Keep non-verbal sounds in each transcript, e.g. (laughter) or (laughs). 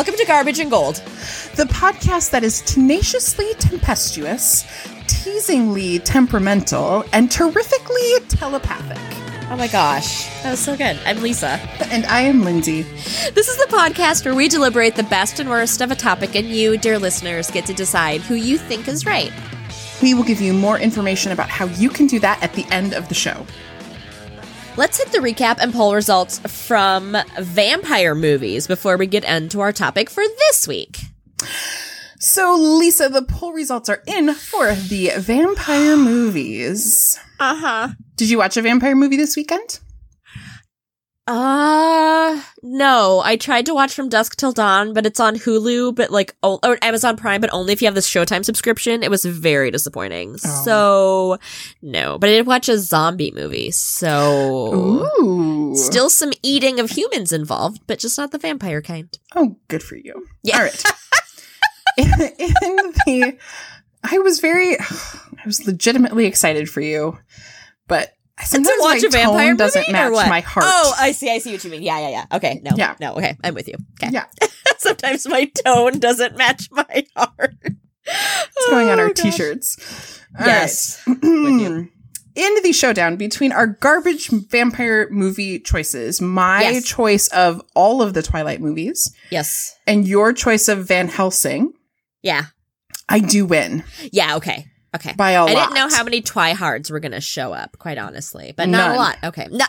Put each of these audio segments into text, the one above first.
Welcome to Garbage and Gold. the podcast that is tenaciously tempestuous, teasingly temperamental, and terrifically telepathic. Oh my gosh, that was so good. I'm Lisa. And I am Lindsay. This is the podcast where we deliberate the best and worst of a topic, and you, dear listeners, get to decide who you think is right. We will give you more information about how you can do that at the end of the show. Let's hit the recap and poll results from vampire movies before we get into our topic for this week. So, Lisa, the poll results are in for the vampire movies. Uh huh. Did you watch a vampire movie this weekend? Uh, no. I tried to watch From Dusk Till Dawn, but it's on Hulu, but like, oh, or Amazon Prime, but only if you have the Showtime subscription. It was very disappointing. Oh. So, no. But I did watch a zombie movie, so. Ooh. Still some eating of humans involved, but just not the vampire kind. Oh, good for you. Yeah. All right. (laughs) in, in the, I was very, (sighs) I was legitimately excited for you, but sometimes to watch my a vampire tone doesn't match my heart. Oh, I see. I see what you mean. Yeah, yeah, yeah. Okay, no, Yeah. no. Okay, I'm with you. Okay. yeah. (laughs) Sometimes my tone doesn't match my heart. What's going on oh, our Oh, gosh. t-shirts? All Yes. right. (clears throat) In the showdown between our garbage vampire movie choices, my Yes. choice of all of the Twilight movies Yes. and your choice of Van Helsing, Yeah. I do win Yeah. Okay. Okay. by a I lot. I didn't know how many Twihards were going to show up, quite honestly, but not None. a lot. Okay. No,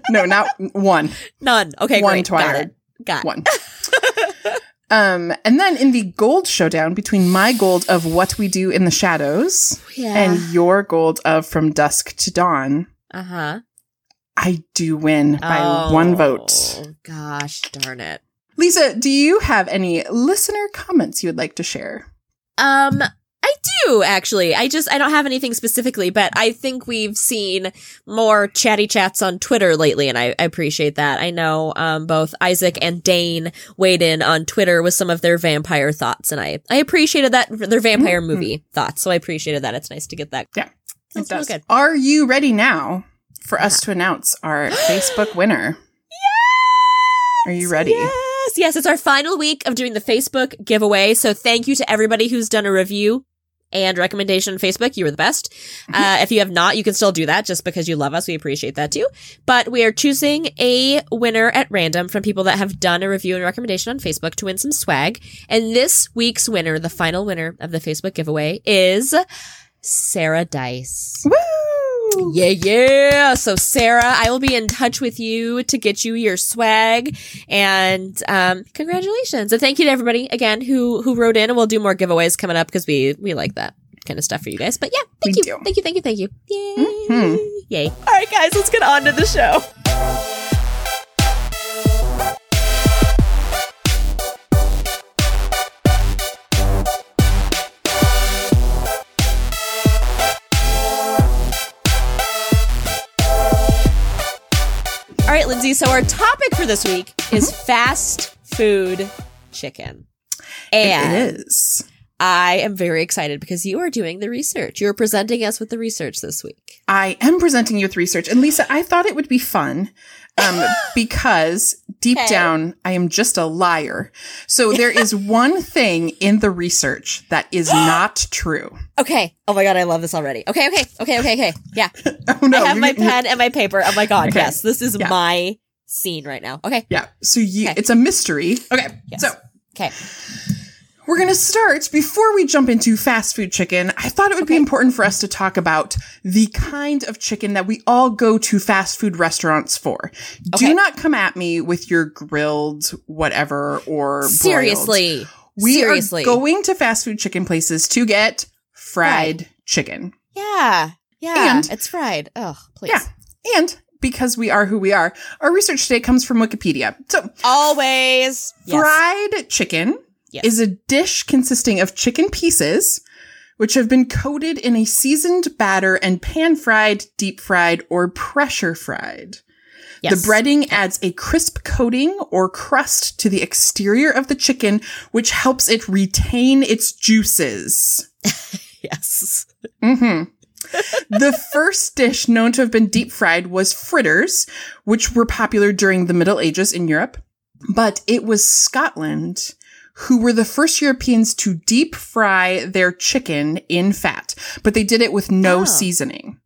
(laughs) no, not one. none. Okay. One great. Got Twihard. it. Got. One. (laughs) um, and then in the gold showdown between my gold of what we do in the shadows Yeah. and your gold of from dusk to dawn, uh huh. I do win by one vote. Oh gosh darn it. Lisa, do you have any listener comments you would like to share? Um, I do actually. I just I don't have anything specifically, but I think we've seen more chatty chats on Twitter lately, and I, I appreciate that. I know um both Isaac and Dane weighed in on Twitter with some of their vampire thoughts, and I I appreciated that their vampire Mhm. movie thoughts. So I appreciated that. It's nice to get that. Yeah, It does. good. Are you ready now for us to announce our (gasps) Facebook winner? Yes. Are you ready? Yes, yes. It's our final week of doing the Facebook giveaway. So thank you to everybody who's done a review and recommendation on Facebook. You were the best. Uh, if you have not, you can still do that just because you love us. We appreciate that too. But we are choosing a winner at random from people that have done a review and recommendation on Facebook to win some swag. And this week's winner, the final winner of the Facebook giveaway is Sarah Dice. Woo! Yeah, yeah. So Sarah, I will be in touch with you to get you your swag and um congratulations. And thank you to everybody again who who wrote in and we'll do more giveaways coming up because we we like that kind of stuff for you guys. But yeah, thank We you. do. Thank you, thank you, thank you. Yay. Mhm. Yay. All right guys, let's get on to the show. All right, Lindsay. So our topic for this week is mm-hmm. fast food chicken. And It is. I am very excited because you are doing the research. You're presenting us with the research this week. I am presenting you with research. And Lisa, I thought it would be fun um, because deep Okay. down, I am just a liar. So there is (laughs) one thing in the research that is (gasps) not true. Okay. Oh my god, I love this already. Okay, okay, okay, okay, okay. Yeah. (laughs) Oh no. I have my pen and my paper. Oh my god, Okay. yes. This is Yeah. my scene right now. Okay. Yeah. So you, Okay. it's a mystery. Okay. Yes. So Okay. We're going to start before we jump into fast food chicken. I thought it would be important for us to talk about the kind of chicken that we all go to fast food restaurants for. Okay. Do not come at me with your grilled whatever or broiled. Seriously. We Seriously. are going to fast food chicken places to get fried chicken. Yeah. Yeah. And- it's fried. Oh, please. Yeah. And because we are who we are, our research today comes from Wikipedia. So Always. Yes. Fried chicken Yes. is a dish consisting of chicken pieces, which have been coated in a seasoned batter and pan fried, deep fried, or pressure fried. Yes. The breading adds a crisp coating or crust to the exterior of the chicken, which helps it retain its juices. (laughs) Yes. hmm the first dish known to have been deep fried was fritters, which were popular during the Middle Ages in Europe. But it was Scotland who were the first Europeans to deep fry their chicken in fat, but they did it with no Oh. seasoning.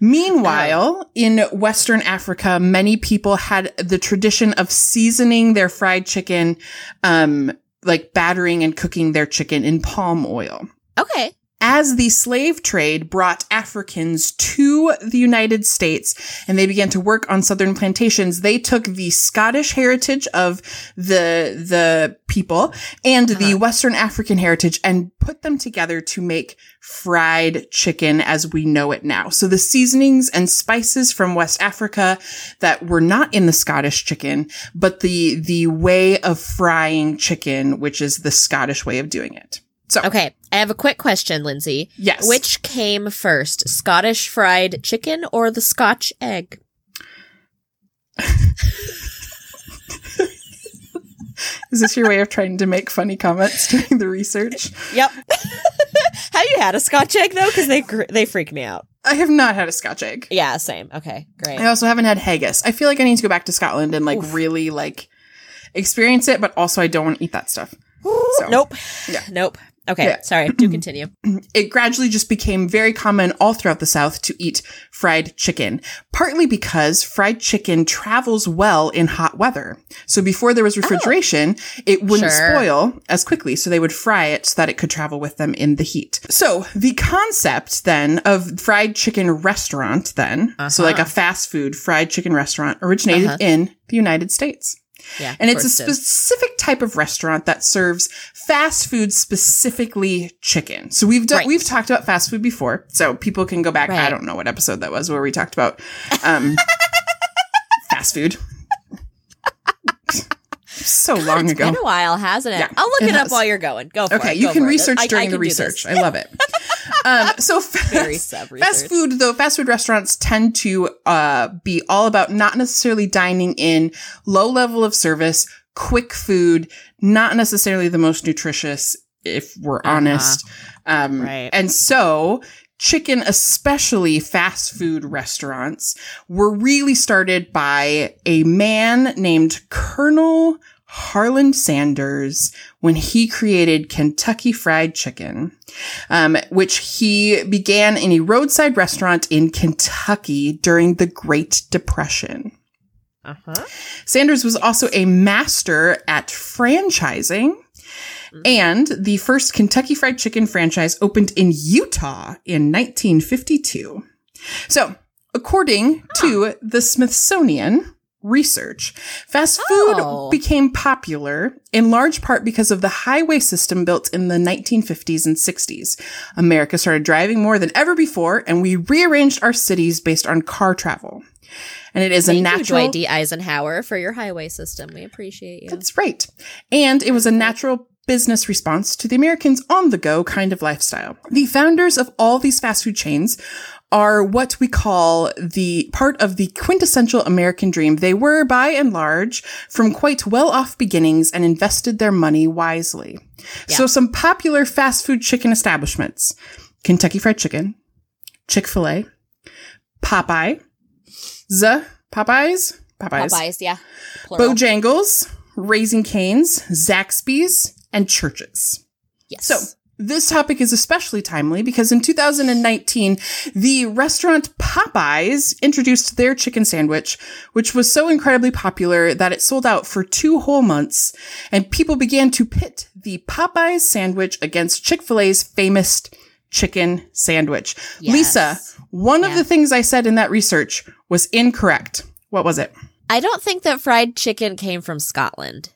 Meanwhile, in Western Africa, many people had the tradition of seasoning their fried chicken, um, like battering and cooking their chicken in palm oil. Okay. As the slave trade brought Africans to the United States and they began to work on southern plantations, they took the Scottish heritage of the, the people and the uh-huh. Western African heritage and put them together to make fried chicken as we know it now. So the seasonings and spices from West Africa that were not in the Scottish chicken, but the, the way of frying chicken, which is the Scottish way of doing it. So, Okay. I have a quick question, Lindsay. yes. Which came first, Scottish fried chicken or the Scotch egg? Is this your way of trying to make funny comments (laughs) during the research? Yep. (laughs) Have you had a Scotch egg though? Because they gr- they freak me out. I have not had a Scotch egg. Yeah, same. Okay, great. I also haven't had haggis. I feel like I need to go back to Scotland and like Oof. really like experience it, but also I don't want to eat that stuff. (gasps) So Nope. Yeah. Nope. Okay, Yeah. sorry. Do continue. (clears throat) it gradually just became very common all throughout the South to eat fried chicken, partly because fried chicken travels well in hot weather. So before there was refrigeration, it wouldn't Sure. spoil as quickly. So they would fry it so that it could travel with them in the heat. So the concept then of fried chicken restaurant then, so like Uh-huh. a fast food fried chicken restaurant originated Uh-huh. in the United States. Yeah, And it's a did. specific type of restaurant that serves fast food, specifically chicken. So we've done, Right. we've talked about fast food before. So people can go back. I don't know what episode that was where we talked about, um, (laughs) fast food. (laughs) so long It's ago. been a while, hasn't it? Yeah, I'll look it it, up while you're going. Go for it. Okay, you can for it. research I- I during can the research. I love it. (laughs) um, so Very fast, fast food, though, fast food restaurants tend to uh, be all about not necessarily dining in, low level of service, quick food, not necessarily the most nutritious, if we're Uh-huh. honest. Um, Right. And so. Chicken, especially fast food restaurants, were really started by a man named Colonel Harlan Sanders when he created Kentucky Fried Chicken, um, which he began in a roadside restaurant in Kentucky during the Great Depression. Uh-huh. Sanders was also a master at franchising. And the first Kentucky Fried Chicken franchise opened in Utah in 1952. So, according to the Smithsonian research, fast food Oh. became popular in large part because of the highway system built in the 1950s and 60s. America started driving more than ever before, and we rearranged our cities based on car travel. And it is a Thank natural. you, Dwight D. Eisenhower, for your highway system. We appreciate you. That's right. And it was a natural business response to the Americans on the go kind of lifestyle. The founders of all these fast food chains are what we call the part of the quintessential American dream. They were, by and large, from quite well off beginnings and invested their money wisely. So some popular fast food chicken establishments. Kentucky Fried Chicken, Chick-fil-A, Popeye, Z, Popeyes, Popeyes, Popeyes, yeah. Plural. Bojangles, Raising Cane's, Zaxby's, and Church's. yes. So, this topic is especially timely because in 2019, the restaurant Popeyes introduced their chicken sandwich, which was so incredibly popular that it sold out for two whole months, and people began to pit the Popeyes sandwich against Chick-fil-A's famous chicken sandwich. Yes. Lisa, one of the things I said in that research was incorrect. What was it? I don't think that fried chicken came from Scotland.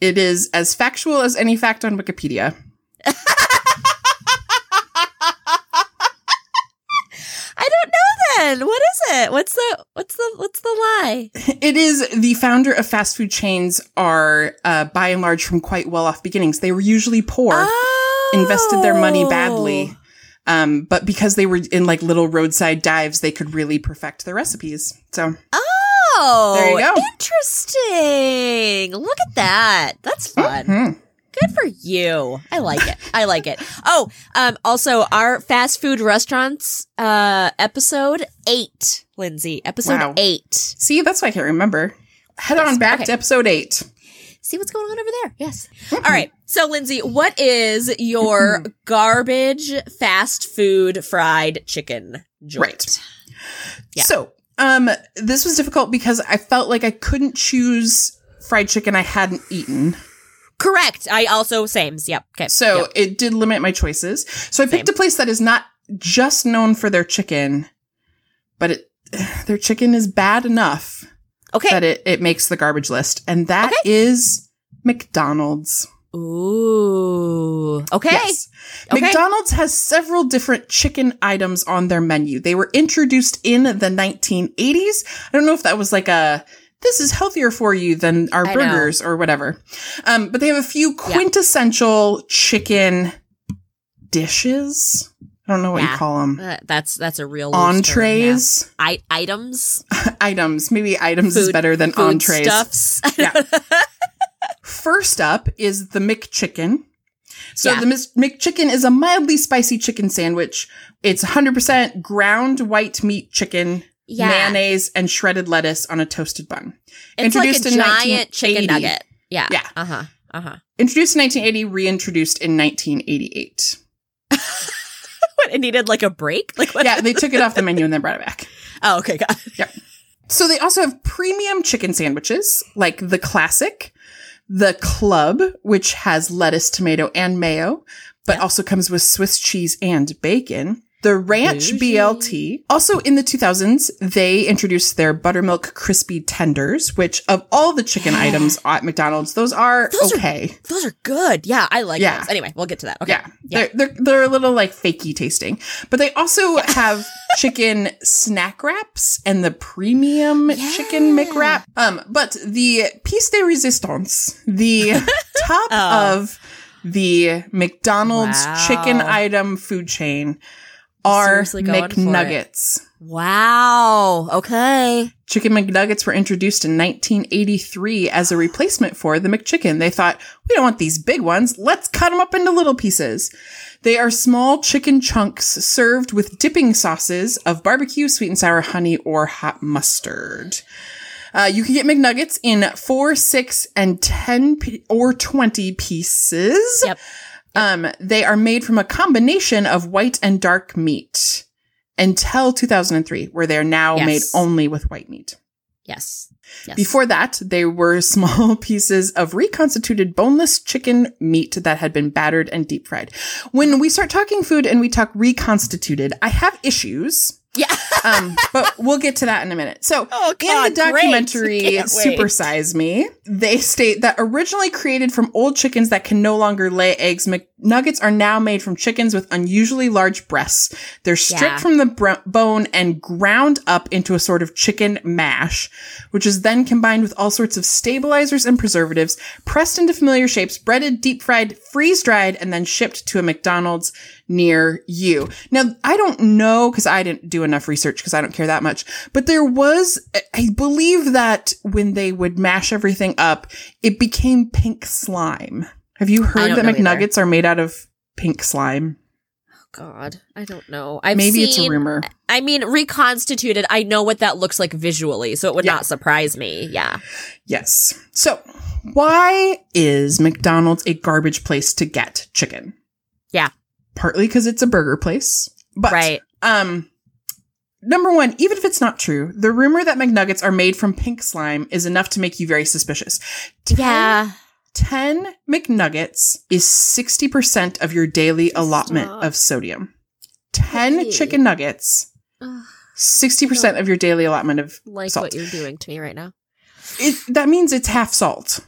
It is as factual as any fact on Wikipedia. (laughs) I don't know then. What is it? What's the what's the what's the lie? (laughs) It is the founder of fast food chains are uh, by and large from quite well off beginnings. They were usually poor, Oh. invested their money badly. Um, but because they were in like little roadside dives, they could really perfect their recipes. So Oh, There you go. Interesting. Look at that. That's fun. mhm. Good for you. I like it. I like it. Oh, um, also our fast food restaurants, uh, episode eight, Lindsay, episode Wow. eight. see, that's why I can't remember. Head on back okay. to episode eight. see what's going on over there. Yes. All right. So, Lindsay, what is your garbage fast food fried chicken joint? Right. Yeah. So, um, this was difficult because I felt like I couldn't choose fried chicken I hadn't eaten. Correct. I also same. Yep. Okay. So Yep. it did limit my choices. So I picked Same. a place that is not just known for their chicken, but it, (sighs) their chicken is bad enough okay. that it, it makes the garbage list. And that is McDonald's. Ooh. Okay. Yes. Okay. McDonald's has several different chicken items on their menu. They were introduced in the 1980s. I don't know if that was like a this is healthier for you than our I know. burgers or whatever. Um, but they have a few quintessential chicken dishes. I don't know what Yeah. you call them. Uh, that's that's a real loose term, Entrees, yeah. I- items. (laughs) items. Maybe items is better than Food entrees. stuffs. (laughs) Yeah. First up is the McChicken. So Yeah. the McChicken is a mildly spicy chicken sandwich. It's 100% ground white meat chicken, yeah. mayonnaise, and shredded lettuce on a toasted bun. It's like a introduced in giant chicken 1980. nugget. Yeah. Yeah. Uh huh. Uh huh. Introduced in 1980, reintroduced in 1988. (laughs) What? It needed like a break. Like what? Yeah, they took it off the menu and then brought it back. (laughs) Oh, okay. Got it. So they also have premium chicken sandwiches, like the classic, the club, which has lettuce, tomato, and mayo, but Yeah. also comes with Swiss cheese and bacon. The ranch Bougie. BLT. Also in the 2000s, they introduced their buttermilk crispy tenders, which of all the chicken Yeah. (gasps) items at McDonald's, those are Those are- okay. Those are good. Yeah, I like Yeah. those. Anyway, we'll get to that. Okay. Yeah. They're, they're, they're a little like fakey tasting, but they also (laughs) have chicken snack wraps and the premium chicken McWrap. Um, but the piece de resistance, the (laughs) top Oh. of the McDonald's Wow. chicken item food chain are Seriously going for it. McNuggets. Wow. Okay. Chicken McNuggets were introduced in 1983 as a replacement for the McChicken. They thought, we don't want these big ones. Let's cut them up into little pieces. They are small chicken chunks served with dipping sauces of barbecue, sweet and sour honey, or hot mustard. Uh, you can get McNuggets in four, six, and 10 p- or 20 pieces. Yep. Um, they are made from a combination of white and dark meat until 2003, where they're now Yes. made only with white meat. Yes. yes. Before that, they were (laughs) small pieces of reconstituted boneless chicken meat that had been battered and deep fried. When we start talking food and we talk reconstituted, I have issues. Yeah. (laughs) Um, but we'll get to that in a minute. So, Oh, in the (laughs) documentary Can't wait. Super Size Me, they state that originally created from old chickens that can no longer lay eggs, McNuggets are now made from chickens with unusually large breasts. They're stripped Yeah. from the br- bone and ground up into a sort of chicken mash, which is then combined with all sorts of stabilizers and preservatives, pressed into familiar shapes, breaded, deep fried, freeze dried, and then shipped to a McDonald's near you. Now, I don't know because I didn't do enough research because I don't care that much, but there was, I believe that when they would mash everything up, it became pink slime. Have you heard that know either. McNuggets are made out of pink slime? Oh God, I don't know. I've Maybe it's a rumor. I mean, reconstituted. I know what that looks like visually, so it would Yeah. not surprise me. Yeah. Yes. So, why is McDonald's a garbage place to get chicken? Yeah. Partly because it's a burger place, but right. Um, number one, even if it's not true, the rumor that McNuggets are made from pink slime is enough to make you very suspicious. Ten- Yeah. 10 McNuggets is 60% of your daily allotment Stop. of sodium. 10 Okay. chicken nuggets, Ugh, 60% of your daily allotment of like salt. what you're doing to me right now. It, that means it's half salt.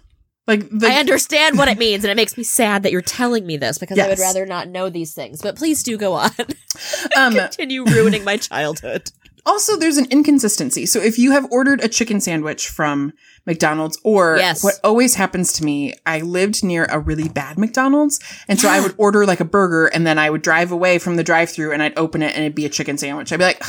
Like the I understand what it means, and it makes me sad that you're telling me this because I would rather not know these things. But please do go on. (laughs) um Continue ruining my childhood. Also, there's an inconsistency. So if you have ordered a chicken sandwich from McDonald's or Yes. what always happens to me, I lived near a really bad McDonald's. And so I would order like a burger and then I would drive away from the drive through and I'd open it and it'd be a chicken sandwich. I'd be like,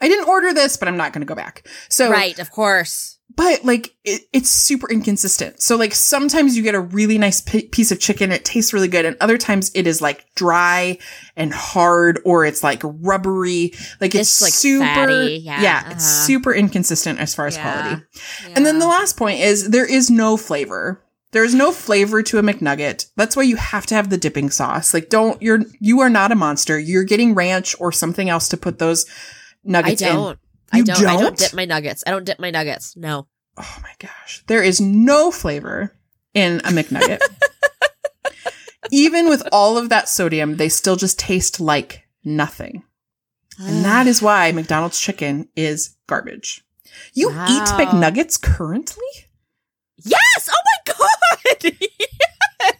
I didn't order this, but I'm not going to go back. So, right, of course. But like it, it's super inconsistent. So like sometimes you get a really nice p- piece of chicken, it tastes really good, and other times it is like dry and hard, or it's like rubbery. Like it's, It's, like, super, fatty. Yeah, it's uh-huh. super inconsistent as far as Yeah. quality. And then the last point is there is no flavor. There's no flavor to a McNugget. That's why you have to have the dipping sauce. Like, don't, you're, you are not a monster. You're getting ranch or something else to put those I nuggets in. Don't. I don't, I don't don't? dip my nuggets. I don't dip my nuggets. No. Oh my gosh. There is no flavor in a McNugget. (laughs) Even with all of that sodium, they still just taste like nothing. And that is why McDonald's chicken is garbage. You Wow. eat McNuggets currently? Yes! Oh my (laughs) god!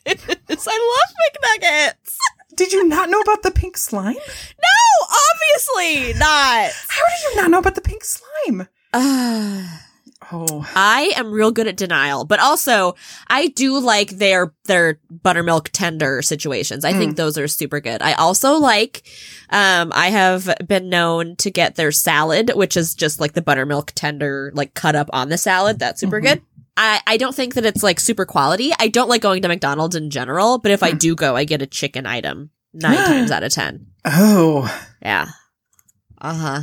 yes! I love McNuggets! Did you not know about the pink slime? No, obviously not. How do you not know about the pink slime? Ah. (sighs) Oh, I am real good at denial, but also I do like their their buttermilk tender situations. I think those are super good. I also like um I have been known to get their salad, which is just like the buttermilk tender like cut up on the salad. That's super Mhm. good. I, I don't think that it's like super quality. I don't like going to McDonald's in general, but if I Hmm. do go, I get a chicken item nine (gasps) times out of ten. oh, Yeah. Uh huh.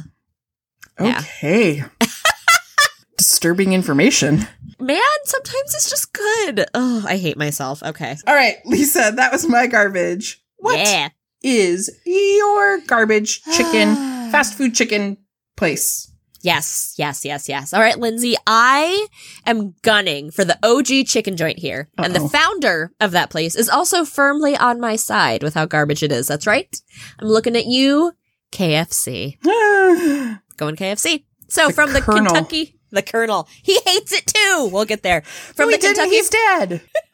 Yeah. okay. (laughs) Disturbing information. Man, sometimes it's just good. Oh, I hate myself. Okay. All right, Lisa, that was my garbage. What is Yeah. your garbage chicken, (sighs) fast food chicken place? Yes, yes, yes, yes. All right, Lindsay, I am gunning for the OG chicken joint here. And the founder of that place is also firmly on my side with how garbage it is. That's right. I'm looking at you, KFC. (gasps) Going KFC. So The from the Colonel. Kentucky, the Colonel, he hates it too. We'll get there. From no, the. Kentucky, He's dead. (laughs)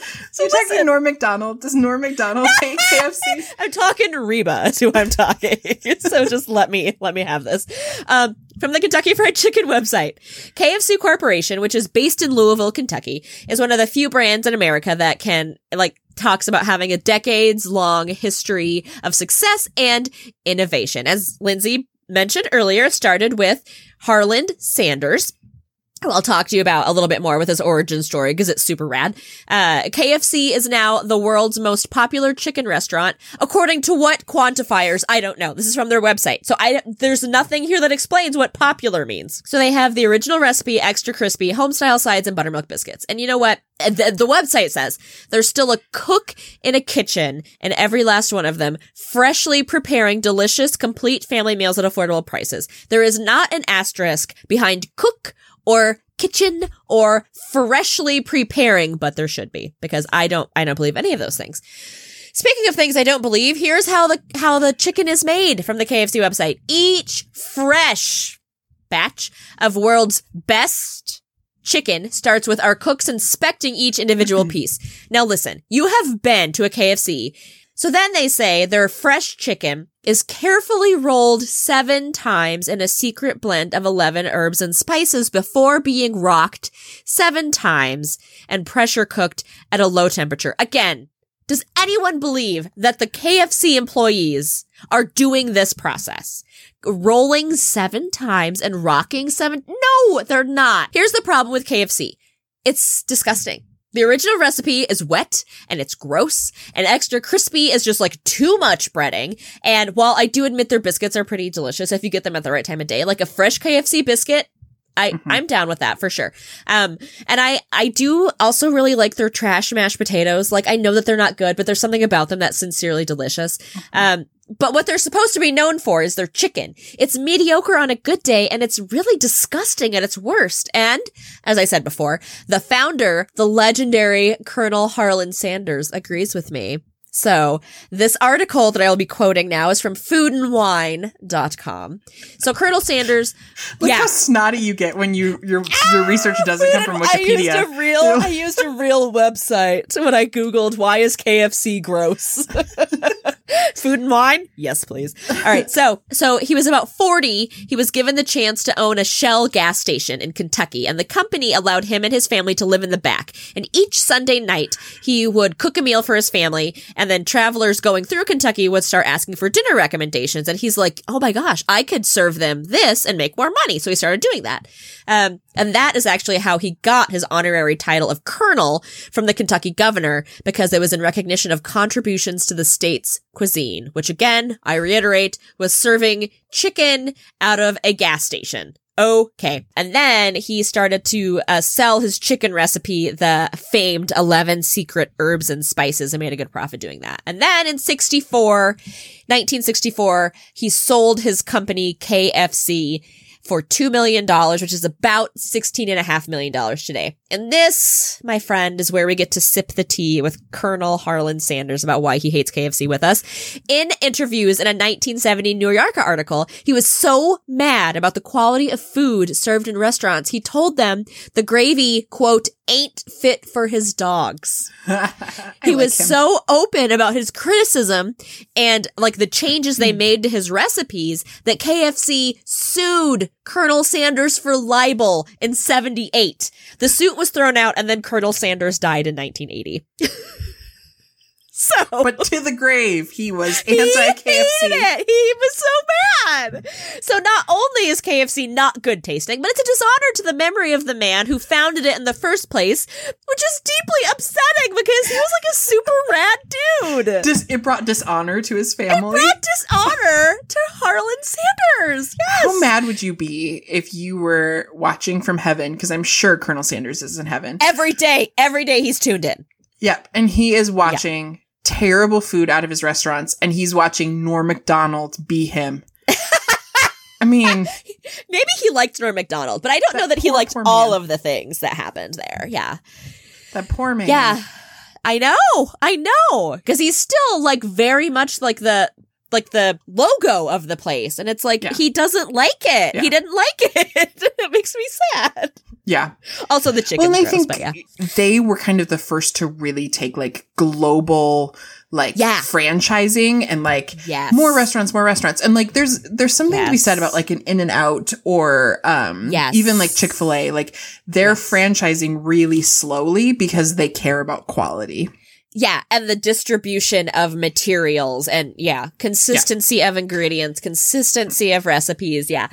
(laughs) so you're talking listen. Norm Macdonald. Does Norm Macdonald (laughs) hate KFC? I'm talking to Reba is who I'm talking. so just let me let me have this. Um, from the Kentucky Fried Chicken website, KFC Corporation, which is based in Louisville, Kentucky, is one of the few brands in America that can like talks about having a decades long history of success and innovation. As Lindsay mentioned earlier, it started with Harlan Sanders. Who I'll talk to you about a little bit more with his origin story because it's super rad. Uh, KFC is now the world's most popular chicken restaurant, according to what quantifiers? I don't know. This is from their website. So I, there's nothing here that explains what popular means. So they have the original recipe, extra crispy, home style sides, and buttermilk biscuits. And you know what? The, the website says there's still a cook in a kitchen and every last one of them, freshly preparing delicious, complete family meals at affordable prices. There is not an asterisk behind cook or kitchen or freshly preparing, but there should be because I don't, I don't believe any of those things. Speaking of things I don't believe, here's how the, how the chicken is made from the KFC website. Each fresh batch of world's best chicken starts with our cooks inspecting each individual (clears throat) piece. Now listen, you have been to a KFC. So then they say their fresh chicken is carefully rolled seven times in a secret blend of 11 herbs and spices before being rocked seven times and pressure cooked at a low temperature. Again, does anyone believe that the KFC employees are doing this process? Rolling seven times and rocking seven? No, they're not. Here's the problem with KFC. It's disgusting. The original recipe is wet and it's gross and extra crispy is just like too much breading. And while I do admit their biscuits are pretty delicious if you get them at the right time of day, like a fresh KFC biscuit, I, Mhm. I'm down with that for sure. Um, and I, I do also really like their trash mashed potatoes. Like I know that they're not good, but there's something about them that's sincerely delicious. Um, but what they're supposed to be known for is their chicken. It's mediocre on a good day and it's really disgusting at its worst. And as I said before, the founder, the legendary Colonel Harlan Sanders agrees with me. So this article that I will be quoting now is from foodandwine.com. So Colonel Sanders, Look yeah. how snotty you get when you your your research ah, doesn't come from Wikipedia. I used a real, I used a real website when I googled why is KFC gross. (laughs) (laughs) Food and wine? Yes, please. All right. So, so he was about 40. He was given the chance to own a Shell gas station in Kentucky and the company allowed him and his family to live in the back. And each Sunday night, he would cook a meal for his family and then travelers going through Kentucky would start asking for dinner recommendations. And he's like, Oh my gosh, I could serve them this and make more money. So he started doing that. Um, and that is actually how he got his honorary title of colonel from the Kentucky governor because it was in recognition of contributions to the state's cuisine, which again, I reiterate, was serving chicken out of a gas station. Okay. And then he started to uh, sell his chicken recipe, the famed 11 secret herbs and spices, and made a good profit doing that. And then in 64, 1964, he sold his company KFC for $2 million, which is about $16.5 million today. And this, my friend, is where we get to sip the tea with Colonel Harlan Sanders about why he hates KFC with us. In interviews in a 1970 New Yorker article, he was so mad about the quality of food served in restaurants. He told them the gravy, quote, ain't fit for his dogs. (laughs) he was him. so open about his criticism and like the changes they hmm. made to his recipes that KFC sued Colonel Sanders for libel in 78. The suit was thrown out and then Colonel Sanders died in 1980. (laughs) (laughs) So, but to the grave, he was anti (laughs) KFC. He, he was so bad. So not only is KFC not good tasting, but it's a dishonor to the memory of the man who founded it in the first place, which is deeply upsetting because he was like a super (laughs) rad dude. Dis- it brought dishonor to his family. It brought dishonor to Harlan Sanders. Yes. How mad would you be if you were watching from heaven? Because I'm sure Colonel Sanders is in heaven every day. Every day he's tuned in. Yep, and he is watching terrible food out of his restaurants and he's watching Norm Macdonald be him. I mean, (laughs) maybe he liked Norm Macdonald, but I don't know that he liked all of the things that happened there. Yeah. That poor man. Yeah. I know. I know. Cause he's still like very much like the like the logo of the place and it's like yeah. he doesn't like it. Yeah. He didn't like it. (laughs) it makes me sad. Yeah. Also the chicken. Well, I think yeah. they were kind of the first to really take like global like yeah. franchising and like yes. more restaurants, more restaurants. And like there's there's something yes. to be said about like an in and out or um yes. even like Chick-fil-A. Like they're yes. franchising really slowly because they care about quality. Yeah, and the distribution of materials and yeah, consistency yeah. of ingredients, consistency of recipes. Yeah.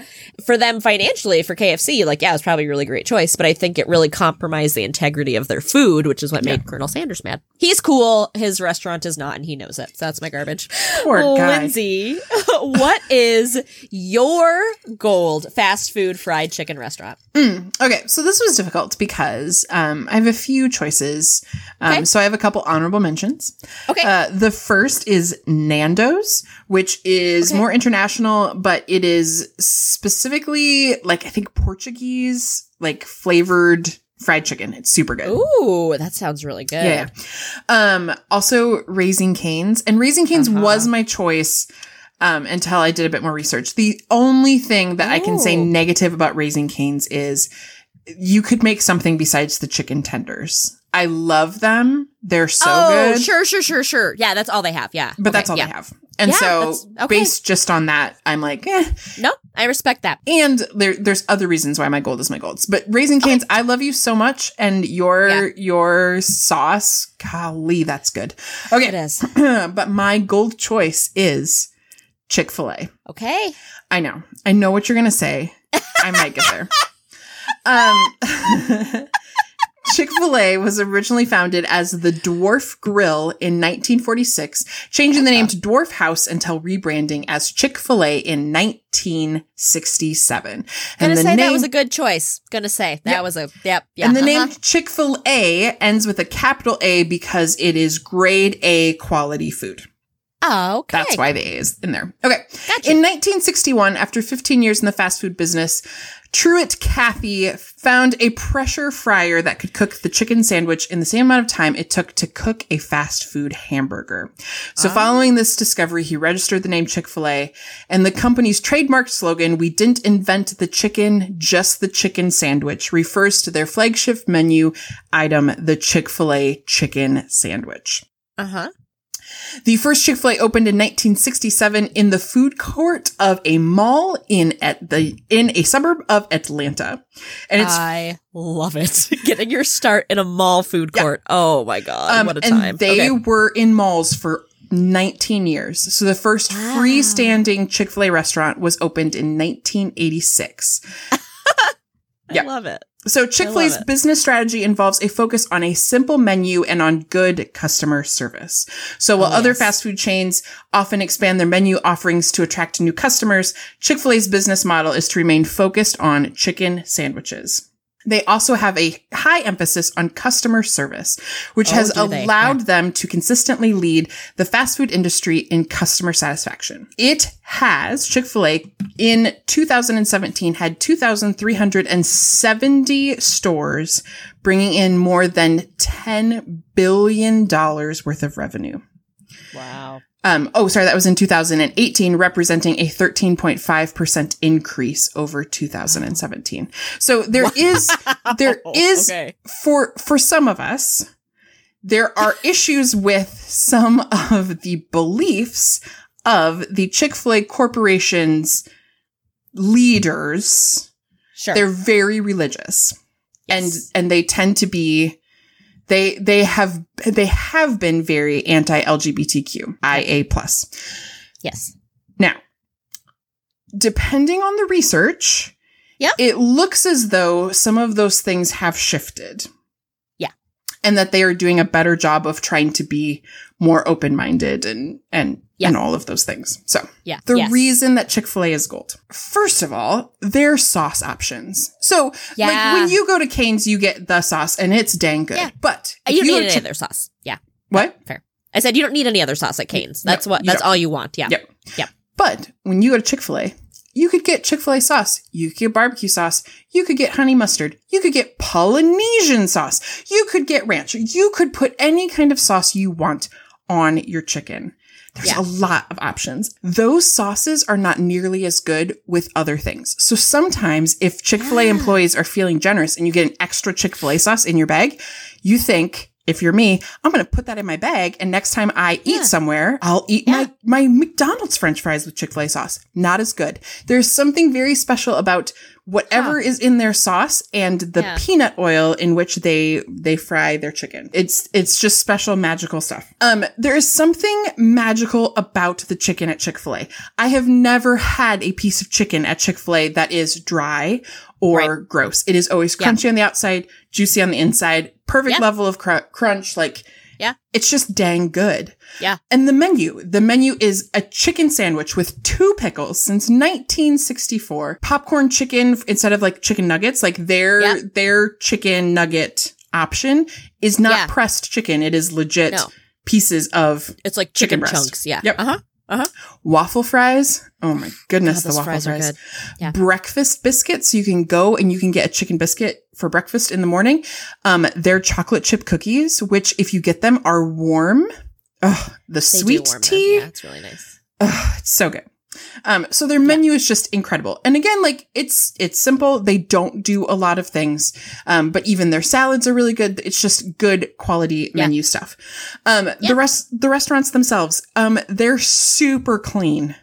For them financially, for KFC, like, yeah, it's probably a really great choice, but I think it really compromised the integrity of their food, which is what yeah. made Colonel Sanders mad. He's cool. His restaurant is not, and he knows it. So that's my garbage. Poor guy. Lindsay, (laughs) what is your gold fast food fried chicken restaurant? Mm, okay. So this was difficult because, um, I have a few choices. Um, okay. so I have a couple honorable honorable mentions. Okay. Uh, the first is Nando's, which is okay. more international, but it is specifically like, I think Portuguese, like flavored fried chicken. It's super good. Ooh, that sounds really good. Yeah. Um, also Raising Cane's and Raising Cane's uh-huh. was my choice. Um, until I did a bit more research. The only thing that Ooh. I can say negative about Raising Cane's is you could make something besides the chicken tenders. I love them. They're so oh, good. Sure, sure, sure, sure. Yeah, that's all they have. Yeah. But okay, that's all yeah. they have. And yeah, so okay. based just on that, I'm like, eh. No, I respect that. And there there's other reasons why my gold is my golds. But Raising Cane's, okay. I love you so much. And your yeah. your sauce, golly, that's good. Okay. It is. (clears throat) but my gold choice is Chick-fil-A. Okay. I know. I know what you're gonna say. I might get there. (laughs) um (laughs) Chick fil A was originally founded as the Dwarf Grill in 1946, changing the name to Dwarf House until rebranding as Chick fil A in 1967. And Gonna say name, that was a good choice. Gonna say that yep. was a, yep, yeah. And the uh-huh. name Chick fil A ends with a capital A because it is grade A quality food. Oh, okay. That's why the A is in there. Okay. Gotcha. In 1961, after 15 years in the fast food business, Truett Cathy found a pressure fryer that could cook the chicken sandwich in the same amount of time it took to cook a fast food hamburger. So oh. following this discovery, he registered the name Chick-fil-A and the company's trademark slogan, we didn't invent the chicken, just the chicken sandwich refers to their flagship menu item, the Chick-fil-A chicken sandwich. Uh-huh. The first Chick-fil-A opened in 1967 in the food court of a mall in at the in a suburb of Atlanta. And it's I love it. (laughs) Getting your start in a mall food court. Yeah. Oh my god, um, what a time. And they okay. were in malls for 19 years. So the first wow. freestanding Chick-fil-A restaurant was opened in 1986. (laughs) I love it. So Chick fil A's business strategy involves a focus on a simple menu and on good customer service. So while Oh, other fast food chains often expand their menu offerings to attract new customers, Chick fil A's business model is to remain focused on chicken sandwiches. They also have a high emphasis on customer service, which Oh, has allowed them to consistently lead the fast food industry in customer satisfaction. It has, Chick-fil-A, in 2017 had 2,370 stores, bringing in more than $10 billion worth of revenue. Wow. Um, oh, sorry, that was in 2018, representing a 13.5% increase over 2017. So there is, there (laughs) is, Okay. for, for some of us, there are (laughs) issues with some of the beliefs of the Chick-fil-A corporation's leaders. Sure. They're very religious Yes. and, and they tend to be, they, they have, they have been very anti-LGBTQ, IA plus. yes. Now, depending on the research, Yeah. it looks as though some of those things have shifted. Yeah. And that they are doing a better job of trying to be more open-minded and and Yeah. and all of those things. So, Yeah. the yes. reason that Chick-fil-A is gold. First of all, their sauce options. So, Yeah. like when you go to Cane's, you get the sauce and it's dang good. Yeah. But You don't go need to any Chick- other sauce. Yeah. what? Fair. I said you don't need any other sauce at Cane's. That's No, what. That's don't. all you want. Yeah. Yep. Yep. But when you go to Chick fil A, you could get Chick fil A sauce. You could get barbecue sauce. You could get honey mustard. You could get Polynesian sauce. You could get ranch. You could put any kind of sauce you want on your chicken. There's Yeah. a lot of options. Those sauces are not nearly as good with other things. So sometimes if Chick-fil-A Yeah. employees are feeling generous and you get an extra Chick-fil-A sauce in your bag, you think, if you're me, I'm going to put that in my bag. And next time I Yeah. eat somewhere, I'll eat Yeah. my, my McDonald's french fries with Chick-fil-A sauce. Not as good. There's something very special about whatever is in their sauce and the Yeah. peanut oil in which they they fry their chicken. It's it's just special magical stuff. Um there is something magical about the chicken at Chick-fil-A. I have never had a piece of chicken at Chick-fil-A that is dry or gross. It is always Yeah. crunchy on the outside, juicy on the inside, perfect Yeah. level of cr- crunch like Yeah. It's just dang good. Yeah. And the menu, the menu is a chicken sandwich with two pickles since 1964. Popcorn chicken instead of like chicken nuggets, like their their chicken nugget option is not Yeah. pressed chicken. It is legit No. pieces of It's like Chicken chicken, chunks. Yeah. Yep. Uh huh. Waffle fries. Oh my goodness, the waffle fries fries. are good. Yeah. Breakfast biscuits. You can go and you can get a chicken biscuit for breakfast in the morning. Um, they're chocolate chip cookies, which if you get them are warm. Ugh, the They sweet warm them. tea. Yeah, it's really nice. Ugh, it's so good. Um, so their menu is just incredible. And again, like it's, it's simple. They don't do a lot of things. Um, but even their salads are really good. It's just good quality Yeah. menu stuff. Um, Yeah. the rest, the restaurants themselves, um, they're super clean.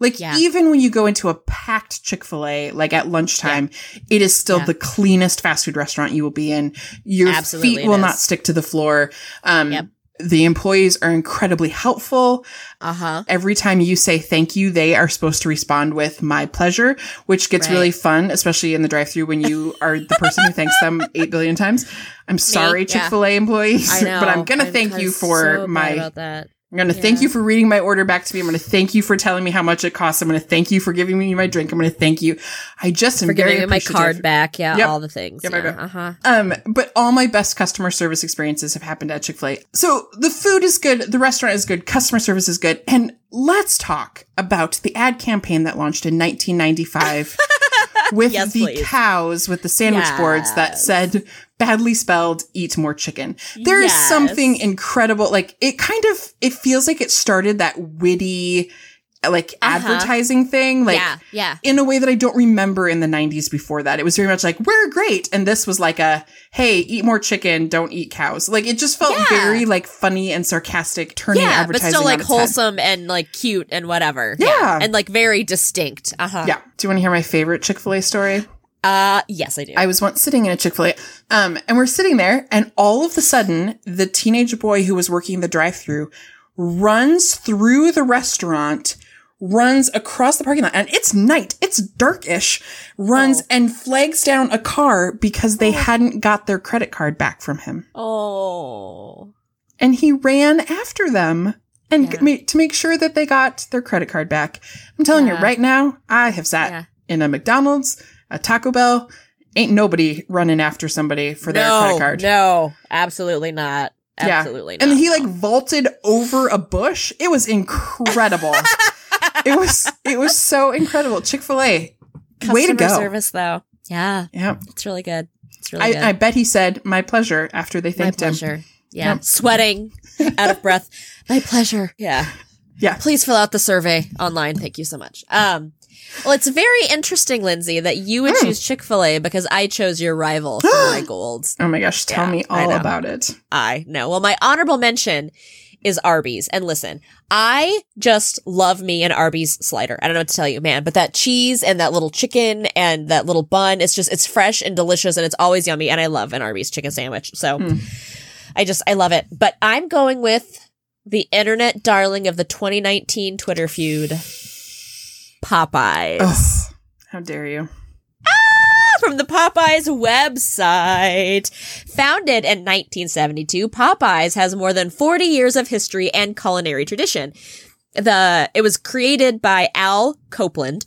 Like Yeah. even when you go into a packed Chick-fil-A, like at lunchtime, it is still Yeah. the cleanest fast food restaurant you will be in. Your Absolutely feet will is. not stick to the floor. Um, Yep. The employees are incredibly helpful. Uh huh. Every time you say thank you, they are supposed to respond with my pleasure, which gets Right. really fun, especially in the drive through when you are the person who thanks them (laughs) 8 billion times. I'm sorry. Chick-fil-A employees, I know. (laughs) but I'm going to thank you for so my. I'm going to thank you for reading my order back to me. I'm going to thank you for telling me how much it costs. I'm going to thank you for giving me my drink. I'm going to thank you. I just am For giving me my card back. Yeah. Yep. All the things. Yep, yep, yep. Uh huh. Um, but all my best customer service experiences have happened at Chick-fil-A. So the food is good, the restaurant is good, customer service is good, and let's talk about the ad campaign that launched in 1995 (laughs) with Yes, the please. cows with the sandwich boards that said badly spelled eat more chicken. There is Yes. something incredible like it kind of it feels like it started that witty like Uh-huh. advertising thing like yeah. Yeah. in a way that I don't remember in the 90s before that. It was very much like, we're great. And this was like a, hey, eat more chicken, don't eat cows. Like it just felt Yeah. very like funny and sarcastic, turning Yeah, but still like its head. wholesome and like cute and whatever. Yeah. And like very distinct. Uh huh. Yeah. Do you want to hear my favorite Chick fil A story? Uh, yes, I do. I was once sitting in a Chick fil A, um, and we're sitting there, and all of a sudden, the teenage boy who was working the drive through runs through the restaurant runs across the parking lot and it's night. It's darkish. Runs Oh. and flags down a car because they oh. hadn't got their credit card back from him. Oh. And he ran after them and Yeah. ma- to make sure that they got their credit card back. I'm telling Yeah. you right now, I have sat Yeah. in a McDonald's, a Taco Bell. Ain't nobody running after somebody for their no, credit card. No, absolutely not. Yeah. Absolutely not. And he like vaulted over a bush. It was incredible. (laughs) it was it was so incredible. Chick Fil A, way to go! service though. Yeah, Yeah, it's really good. It's really good. I, I bet he said my pleasure after they My thanked him. pleasure. Yeah. Yep. Sweating, (laughs) out of breath. My pleasure. Yeah. Yeah. Please fill out the survey online. Thank you so much. Um, well, it's very interesting, Lindsay, that you would Hmm. choose Chick fil A because I chose your rival for (gasps) my gold. Oh my gosh, tell Yeah, me all about it. I know. Well, my honorable mention is Arby's. And listen, I just love me an Arby's slider. I don't know what to tell you, man, but that cheese and that little chicken and that little bun, it's just, it's fresh and delicious and it's always yummy. And I love an Arby's chicken sandwich. So Hmm. I just, I love it. But I'm going with the internet darling of the 2019 Twitter feud, Popeyes. Ugh, how dare you? From the Popeyes website. Founded in 1972, Popeyes has more than 40 years of history and culinary tradition. The it was created by Al Copeland,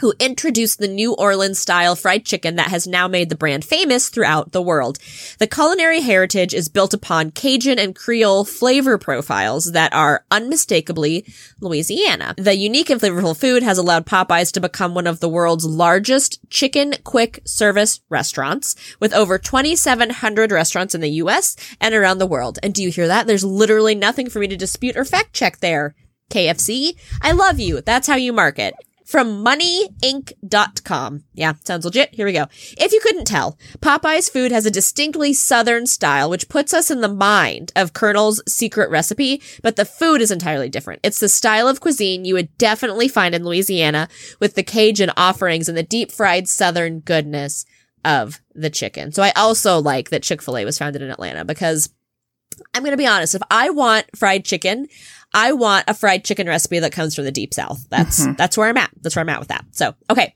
who introduced the New Orleans style fried chicken that has now made the brand famous throughout the world. The culinary heritage is built upon Cajun and Creole flavor profiles that are unmistakably Louisiana. The unique and flavorful food has allowed Popeyes to become one of the world's largest chicken quick service restaurants with over 2,700 restaurants in the US and around the world. And do you hear that? There's literally nothing for me to dispute or fact check there. KFC, I love you. That's how you market. From moneyinc.com. Yeah, sounds legit. Here we go. If you couldn't tell, Popeye's food has a distinctly southern style, which puts us in the mind of Colonel's secret recipe, but the food is entirely different. It's the style of cuisine you would definitely find in Louisiana with the Cajun offerings and the deep fried southern goodness of the chicken. So I also like that Chick-fil-A was founded in Atlanta because I'm going to be honest. If I want fried chicken, I want a fried chicken recipe that comes from the deep south. That's, that's where I'm at. That's where I'm at with that. So, okay.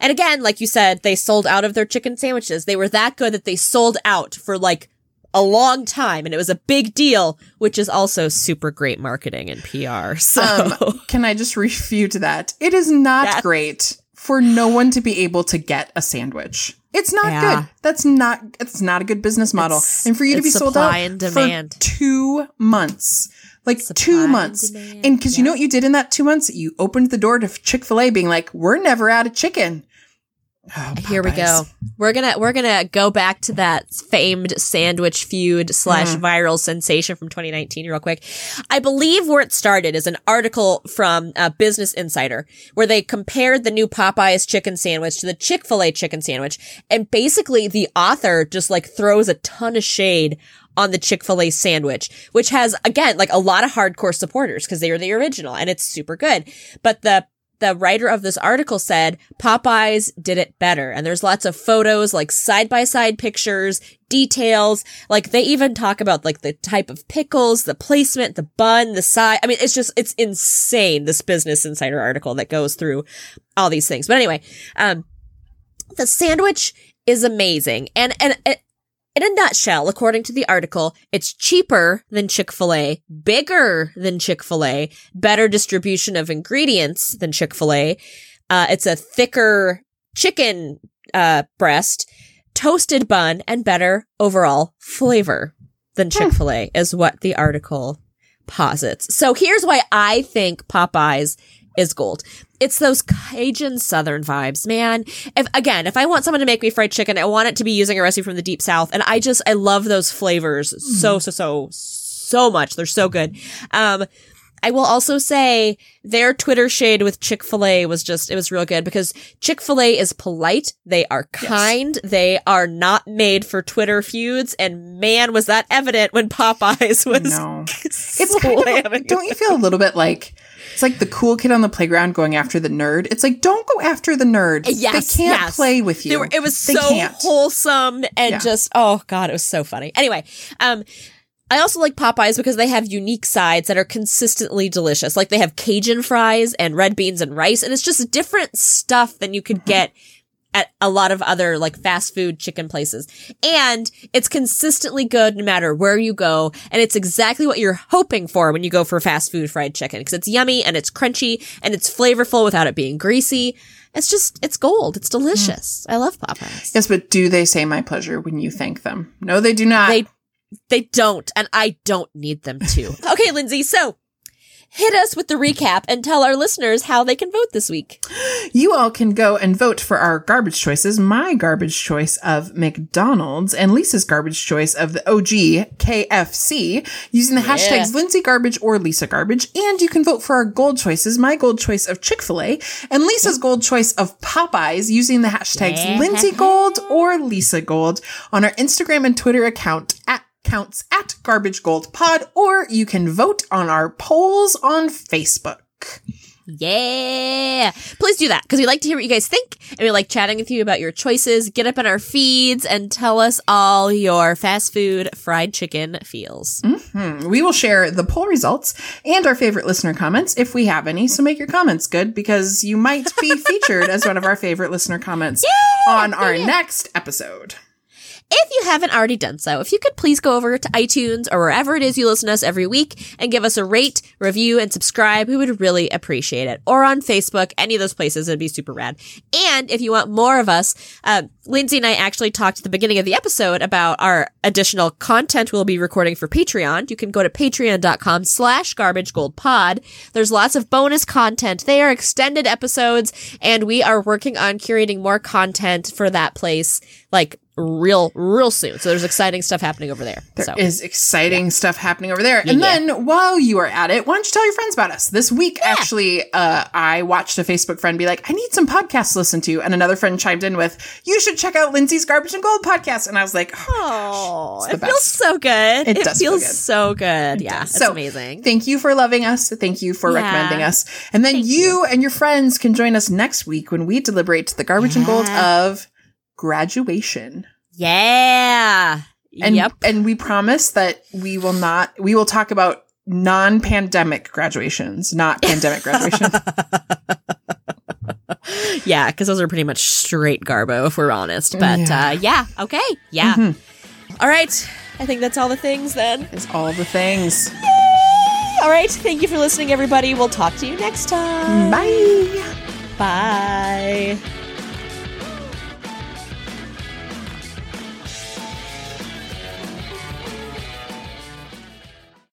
And again, like you said, they sold out of their chicken sandwiches. They were that good that they sold out for like a long time and it was a big deal, which is also super great marketing and PR. (laughs) So, Um, can I just refute that? It is not great for no one to be able to get a sandwich. It's not Yeah. good. That's not. It's not a good business model. It's- and for you to be sold out and demand. for two months, like Supply two months, and because you know what you did in that two months, you opened the door to Chick Fil A, being like, "We're never out of chicken." Oh, Here we go. We're gonna we're gonna go back to that famed sandwich feud slash Mm-hmm. viral sensation from 2019 real quick. I believe where it started is an article from uh, Business Insider where they compared the new Popeyes chicken sandwich to the Chick Fil A chicken sandwich, and basically the author just like throws a ton of shade on the Chick Fil A sandwich, which has again like a lot of hardcore supporters because they are the original and it's super good, but the the writer of this article said Popeyes did it better. And there's lots of photos, like side by side pictures, details. Like they even talk about like the type of pickles, the placement, the bun, the size. I mean, it's just, it's insane. This Business Insider article that goes through all these things. But anyway, um, the sandwich is amazing. And, and, and in a nutshell, according to the article, it's cheaper than Chick-fil-A, bigger than Chick-fil-A, better distribution of ingredients than Chick-fil-A. Uh, it's a thicker chicken, uh, breast, toasted bun, and better overall flavor than Chick-fil-A is what the article posits. So here's why I think Popeyes is gold. It's those Cajun Southern vibes, man. If again, if I want someone to make me fried chicken, I want it to be using a recipe from the deep south. And I just, I love those flavors so, so, so, so much. They're so good. Um, I will also say their Twitter shade with Chick-fil-A was just, it was real good because Chick-fil-A is polite. They are kind. They are not made for Twitter feuds. And man, was that evident when Popeyes was No. (laughs) It's kind of, don't you feel a little bit like it's like the cool kid on the playground going after the nerd? It's like don't go after the nerd. Yes, they can't yes. play with you. Were, it was They so can't. wholesome and Yeah. just oh god, it was so funny. Anyway, um, I also like Popeyes because they have unique sides that are consistently delicious. Like they have Cajun fries and red beans and rice, and it's just different stuff than you could get at a lot of other like fast food chicken places. And it's consistently good no matter where you go. And it's exactly what you're hoping for when you go for fast food fried chicken because it's yummy and it's crunchy and it's flavorful without it being greasy. It's just, it's gold. It's hmm. delicious. I love Popeyes. Yes, but do they say my pleasure when you thank them? No, they do not. They, they don't. And I don't need them to. (laughs) okay, Lindsay. So hit us with the recap and tell our listeners how they can vote this week. You all can go and vote for our garbage choices. My garbage choice of McDonald's and Lisa's garbage choice of the OG KFC using the Yeah. hashtags Lindsay Garbage or Lisa Garbage. And you can vote for our gold choices. My gold choice of Chick-fil-A and Lisa's gold choice of Popeyes using the hashtags Yeah. Lindsay Gold or Lisa Gold on our Instagram and Twitter account at counts at garbage gold pod or you can vote on our polls on facebook Yeah. Please do that because we like to hear what you guys think and we like chatting with you about your choices. Get up in our feeds and tell us all your fast food fried chicken feels. Hmm. we will share the poll results and our favorite listener comments if we have any so make your comments good because you might be (laughs) featured as one of our favorite listener comments on our next episode If you haven't already done so, if you could please go over to iTunes or wherever it is you listen to us every week and give us a rate, review, and subscribe, we would really appreciate it. Or on Facebook, any of those places, it'd be super rad. And if you want more of us, uh, Lindsay and I actually talked at the beginning of the episode about our additional content we'll be recording for Patreon. You can go to patreon.com slash garbage gold pod. There's lots of bonus content there, are extended episodes, and we are working on curating more content for that place, like real, real soon. So there's exciting stuff happening over there. There so is exciting stuff happening over there. and yeah. then while you are at it, why don't you tell your friends about us? This week, actually, uh, I watched a Facebook friend be like, I need some podcasts to listen to. And another friend chimed in with, you should check out Lindsay's Garbage and Gold podcast. And I was like, Oh, the it feels so good. It It, does feel feels good. so good. yeah, it's So, amazing. Thank you for loving us. Thank you for Yeah. recommending us. And then you, and your friends can join us next week when we deliberate the garbage and gold of graduation. yeah. And yep. and we promise that we will not we will talk about non-pandemic graduations, not (laughs) pandemic graduations. (laughs) yeah, because those are pretty much straight garbo, if we're honest. But Yeah. uh, yeah, okay, yeah. Mhm. All right, I think that's all the things then. It's all the things. All right, thank you for listening, everybody. We'll talk to you next time. Bye. Bye.